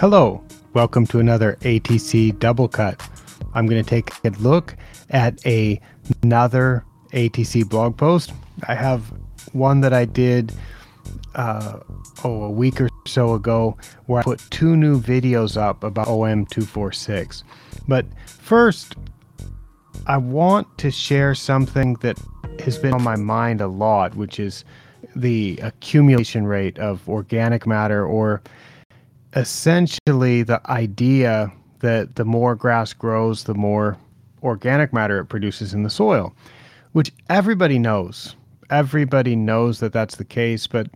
Hello, welcome to another ATC Doublecut. I'm going to take a look at a, another ATC blog post. I have one that I did uh, oh a week or so ago where I put two new videos up about OM246. But first, I want to share something that has been on my mind a lot, which is the accumulation rate of organic matter or essentially the idea that the more grass grows, the more organic matter it produces in the soil, which everybody knows. Everybody knows that that's the case, but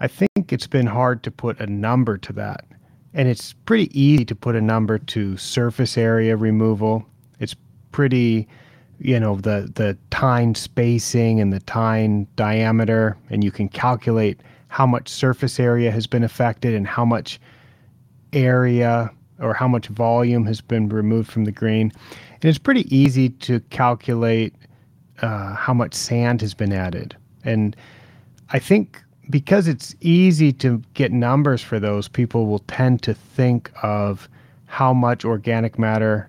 I think it's been hard to put a number to that. And it's pretty easy to put a number to surface area removal. It's pretty, you know, the the tine spacing and the tine diameter, and you can calculate how much surface area has been affected and how much area or how much volume has been removed from the green. And it's pretty easy to calculate uh, how much sand has been added. And I think because it's easy to get numbers for those, people will tend to think of how much organic matter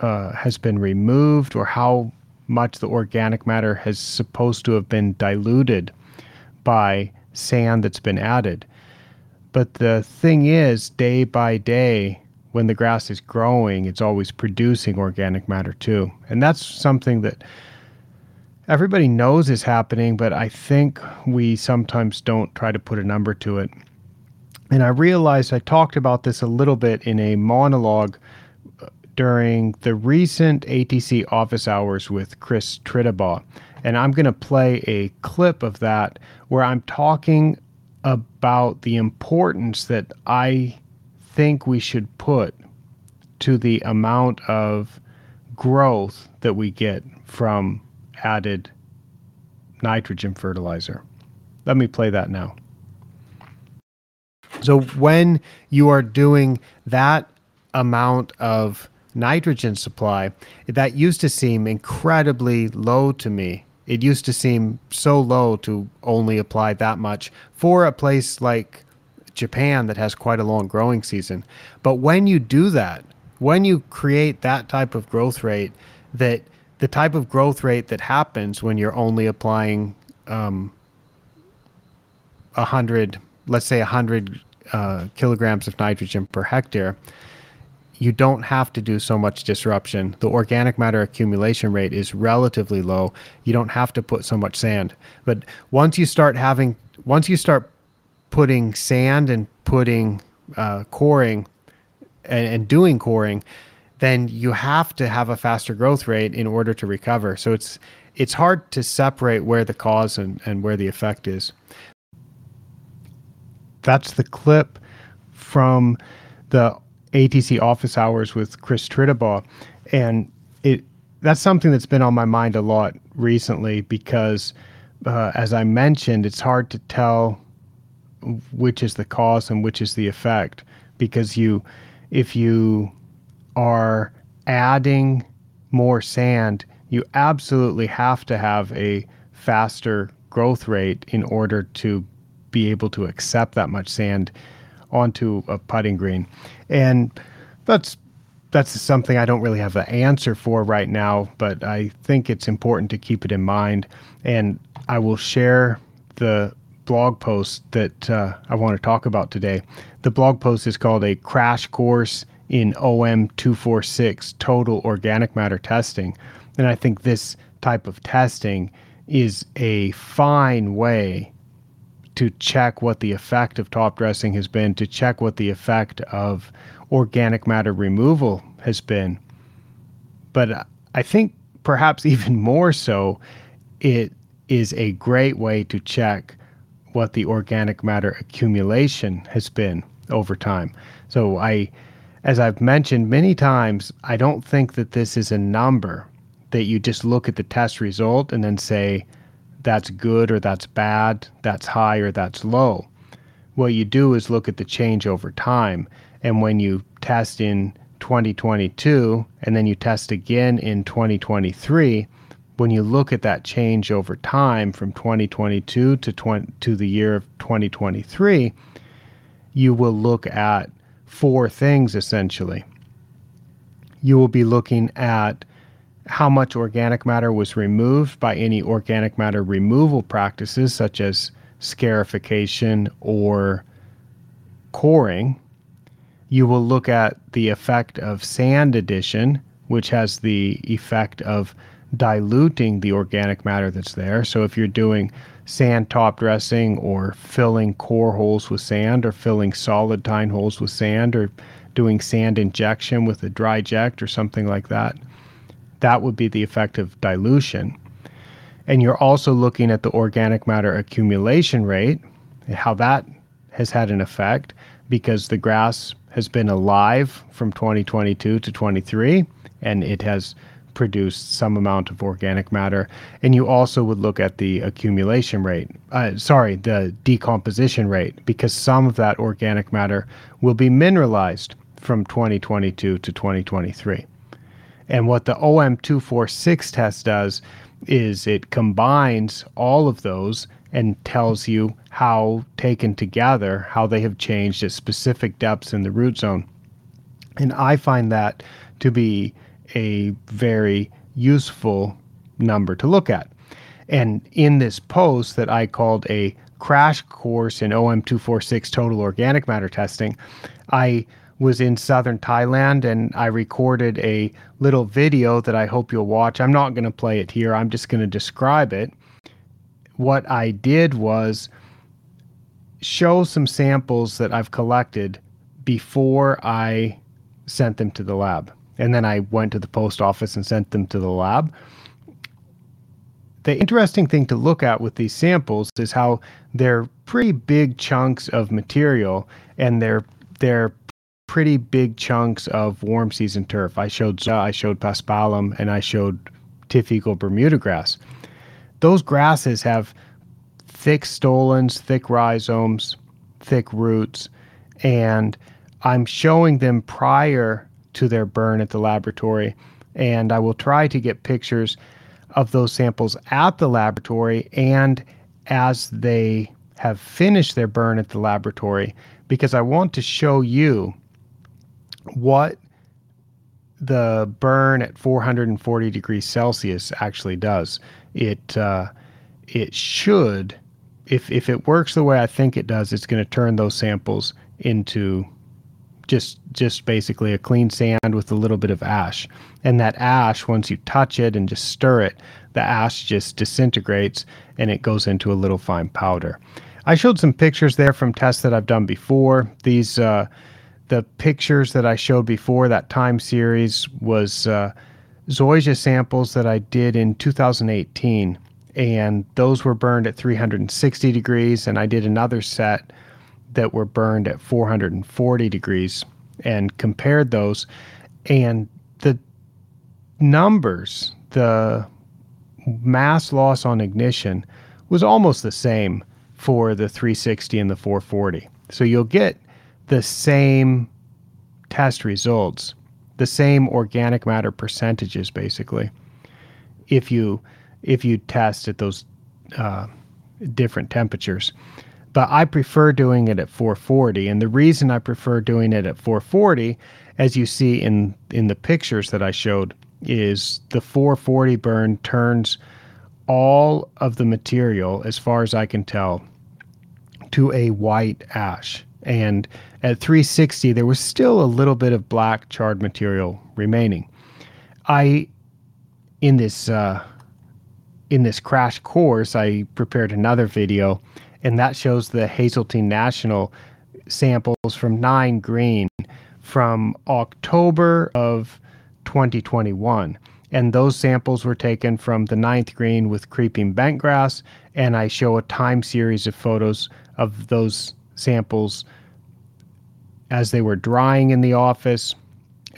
uh, has been removed or how much the organic matter has supposed to have been diluted by sand that's been added. But the thing is, day by day, when the grass is growing, it's always producing organic matter too. And that's something that everybody knows is happening, but I think we sometimes don't try to put a number to it. And I realized I talked about this a little bit in a monologue uh, during the recent ATC office hours with Chris Tritabaugh. And I'm going to play a clip of that where I'm talking about the importance that I think we should put to the amount of growth that we get from added nitrogen fertilizer. Let me play that now. So, when you are doing that amount of nitrogen supply, that used to seem incredibly low to me it used to seem so low to only apply that much for a place like Japan that has quite a long growing season. But when you do that, when you create that type of growth rate, that the type of growth rate that happens when you're only applying um, 100, let's say 100 uh, kilograms of nitrogen per hectare, you don't have to do so much disruption. The organic matter accumulation rate is relatively low. You don't have to put so much sand. But once you start having, once you start putting sand and putting uh, coring and, and doing coring, then you have to have a faster growth rate in order to recover. So it's it's hard to separate where the cause and, and where the effect is. That's the clip from the ATC office hours with Chris Tritabaugh, and it that's something that's been on my mind a lot recently because, uh, as I mentioned, it's hard to tell which is the cause and which is the effect because you, if you are adding more sand, you absolutely have to have a faster growth rate in order to be able to accept that much sand onto a putting green. And that's that's something I don't really have an answer for right now, but I think it's important to keep it in mind. And I will share the blog post that uh, I want to talk about today. The blog post is called A Crash Course in OM246 Total Organic Matter Testing. And I think this type of testing is a fine way to check what the effect of top dressing has been, to check what the effect of organic matter removal has been. But I think perhaps even more so, it is a great way to check what the organic matter accumulation has been over time. So I as I've mentioned many times, I don't think that this is a number that you just look at the test result and then say, that's good or that's bad, that's high or that's low. What you do is look at the change over time. And when you test in 2022 and then you test again in 2023, when you look at that change over time from 2022 to 20, to the year of 2023, you will look at four things essentially. You will be looking at how much organic matter was removed by any organic matter removal practices, such as scarification or coring. You will look at the effect of sand addition, which has the effect of diluting the organic matter that's there. So if you're doing sand top dressing or filling core holes with sand or filling solid tine holes with sand or doing sand injection with a DryJect or something like that, that would be the effect of dilution. And you're also looking at the organic matter accumulation rate, how that has had an effect because the grass has been alive from 2022 to 23 and it has produced some amount of organic matter. And you also would look at the accumulation rate, uh, sorry, the decomposition rate, because some of that organic matter will be mineralized from 2022 to 2023. And what the OM246 test does is it combines all of those and tells you how taken together, how they have changed at specific depths in the root zone. And I find that to be a very useful number to look at. And in this post that I called a crash course in OM246 total organic matter testing, I was in southern Thailand and I recorded a little video that I hope you'll watch. I'm not going to play it here, I'm just going to describe it. What I did was show some samples that I've collected before I sent them to the lab. And then I went to the post office and sent them to the lab. The interesting thing to look at with these samples is how they're pretty big chunks of material and they're they're pretty big chunks of warm season turf. I showed I showed paspalum and I showed TifEagle Bermuda grass. Those grasses have thick stolons, thick rhizomes, thick roots, and I'm showing them prior to their burn at the laboratory. And I will try to get pictures of those samples at the laboratory and as they have finished their burn at the laboratory because I want to show you what the burn at 440 degrees Celsius actually does. It uh, it should, if if it works the way I think it does, it's going to turn those samples into just just basically a clean sand with a little bit of ash. And that ash, once you touch it and just stir it, the ash just disintegrates and it goes into a little fine powder. I showed some pictures there from tests that I've done before. These uh, the pictures that I showed before that time series was uh, zoysia samples that I did in 2018, and those were burned at 360 degrees. And I did another set that were burned at 440 degrees and compared those and the numbers the mass loss on ignition was almost the same for the 360 and the 440 so you'll get the same test results the same organic matter percentages basically if you if you test at those uh, different temperatures but I prefer doing it at 440. And the reason I prefer doing it at 440, as you see in, in the pictures that I showed, is the 440 burn turns all of the material, as far as I can tell, to a white ash. And at 360, there was still a little bit of black charred material remaining. I, in this, uh, in this crash course, I prepared another video and that shows the Hazeltine National samples from Nine Green from October of 2021. And those samples were taken from the ninth green with creeping bentgrass. And I show a time series of photos of those samples as they were drying in the office,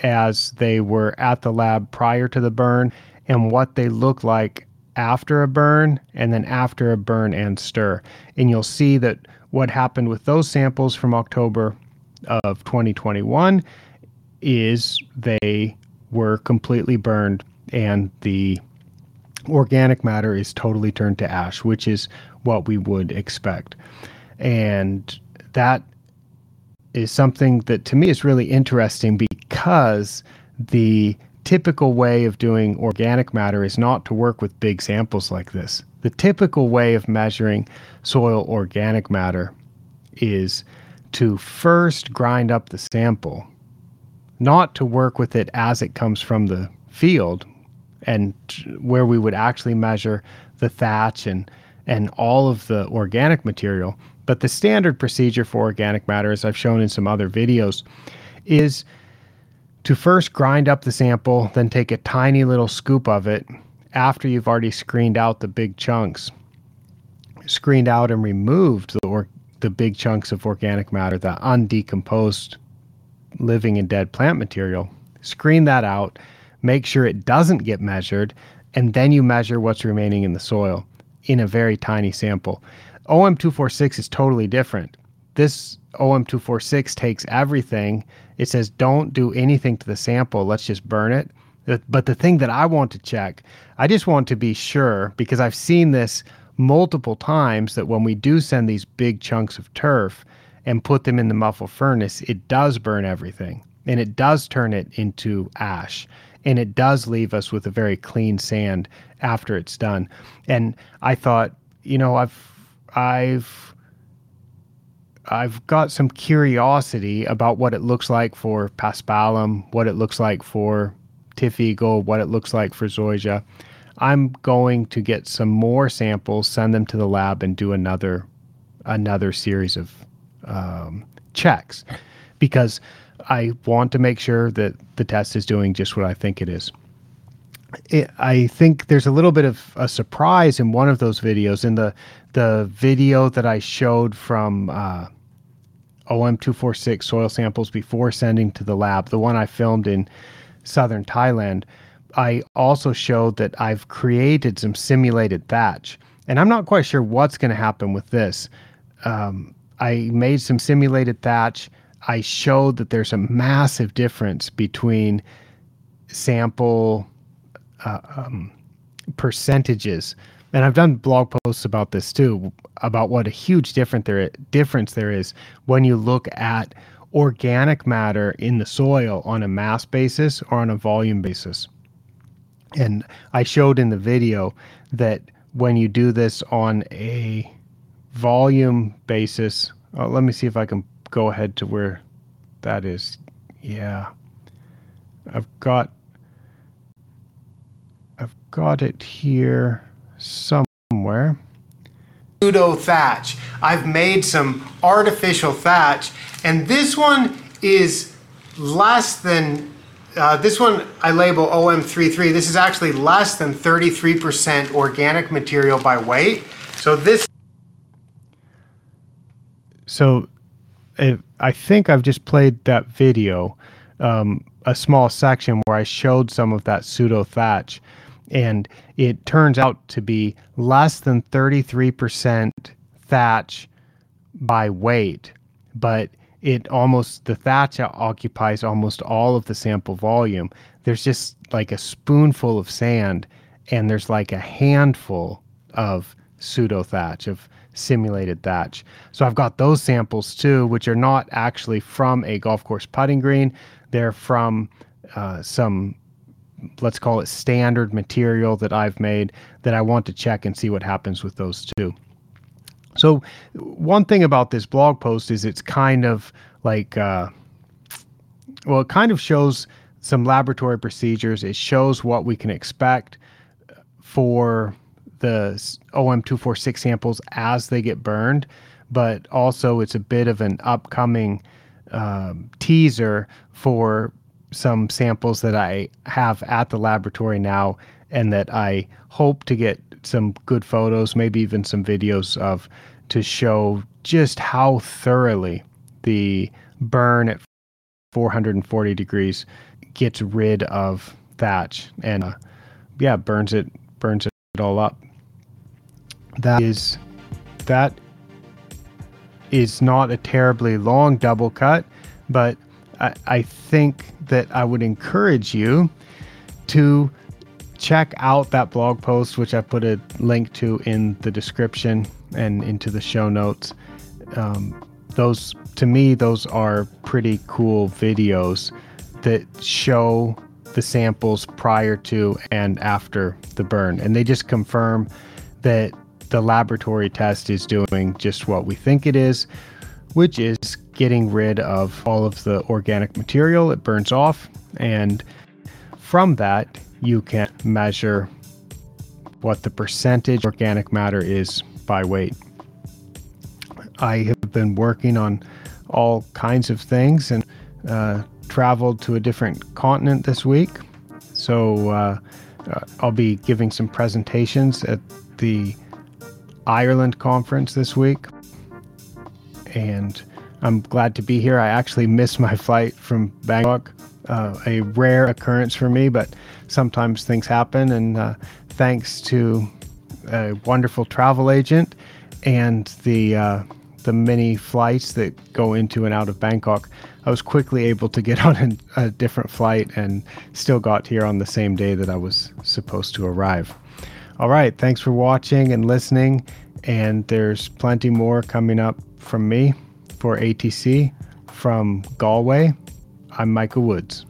as they were at the lab prior to the burn, and what they look like after a burn and then after a burn and stir. And you'll see that what happened with those samples from October of 2021 is they were completely burned and the organic matter is totally turned to ash, which is what we would expect. And that is something that to me is really interesting because the typical way of doing organic matter is not to work with big samples like this. The typical way of measuring soil organic matter is to first grind up the sample, not to work with it as it comes from the field and where we would actually measure the thatch and and all of the organic material. But the standard procedure for organic matter, as I've shown in some other videos, is to first grind up the sample, then take a tiny little scoop of it after you've already screened out the big chunks, screened out and removed the, or, the big chunks of organic matter, the undecomposed living and dead plant material, screen that out, make sure it doesn't get measured, and then you measure what's remaining in the soil in a very tiny sample. OM246 is totally different. This OM246 takes everything. It says don't do anything to the sample, let's just burn it. But the thing that I want to check, I just want to be sure because I've seen this multiple times that when we do send these big chunks of turf and put them in the muffle furnace, it does burn everything and it does turn it into ash and it does leave us with a very clean sand after it's done. And I thought, you know, I've I've I've got some curiosity about what it looks like for paspalum, what it looks like for TifEagle, what it looks like for zoysia. I'm going to get some more samples, send them to the lab, and do another another series of um, checks because I want to make sure that the test is doing just what I think it is. It, I think there's a little bit of a surprise in one of those videos. In the the video that I showed from uh, OM246 soil samples before sending to the lab, the one I filmed in southern Thailand, I also showed that I've created some simulated thatch. And I'm not quite sure what's going to happen with this. Um, I made some simulated thatch. I showed that there's a massive difference between sample uh, um, percentages. And I've done blog posts about this too, about what a huge difference there, difference there is when you look at organic matter in the soil on a mass basis or on a volume basis. And I showed in the video that when you do this on a volume basis, uh, let me see if I can go ahead to where that is. Yeah. I've got I've got it here somewhere. Pseudo thatch. I've made some artificial thatch and this one is less than uh, this one I label OM33. This is actually less than 33% organic material by weight. So this. So I think I've just played that video, um, a small section where I showed some of that pseudo thatch, and it turns out to be less than 33% thatch by weight, but it almost the thatch occupies almost all of the sample volume. There's just like a spoonful of sand, and there's like a handful of pseudo thatch of simulated thatch. So I've got those samples too, which are not actually from a golf course putting green. They're from uh, some, let's call it standard material that I've made that I want to check and see what happens with those two. So one thing about this blog post is it's kind of like, uh, well, it kind of shows some laboratory procedures. It shows what we can expect for the OM246 samples as they get burned, but also it's a bit of an upcoming um, teaser for some samples that I have at the laboratory now and that I hope to get some good photos, maybe even some videos of to show just how thoroughly the burn at 440 degrees gets rid of thatch and uh, yeah burns it burns it all up. That is that is not a terribly long double cut, but I, I think that I would encourage you to check out that blog post, which I put a link to in the description and into the show notes. Um, those to me, those are pretty cool videos that show the samples prior to and after the burn. And they just confirm that the laboratory test is doing just what we think it is, which is getting rid of all of the organic material. It burns off. And from that, you can measure what the percentage organic matter is by weight. I have been working on all kinds of things and uh, traveled to a different continent this week. So uh, uh, I'll be giving some presentations at the Ireland conference this week. And I'm glad to be here. I actually missed my flight from Bangkok, uh, a rare occurrence for me, but sometimes things happen. And uh, thanks to a wonderful travel agent and the uh, the many flights that go into and out of Bangkok, I was quickly able to get on a, a different flight and still got here on the same day that I was supposed to arrive. All right, thanks for watching and listening. And there's plenty more coming up from me for ATC from Galway. I'm Micah Woods.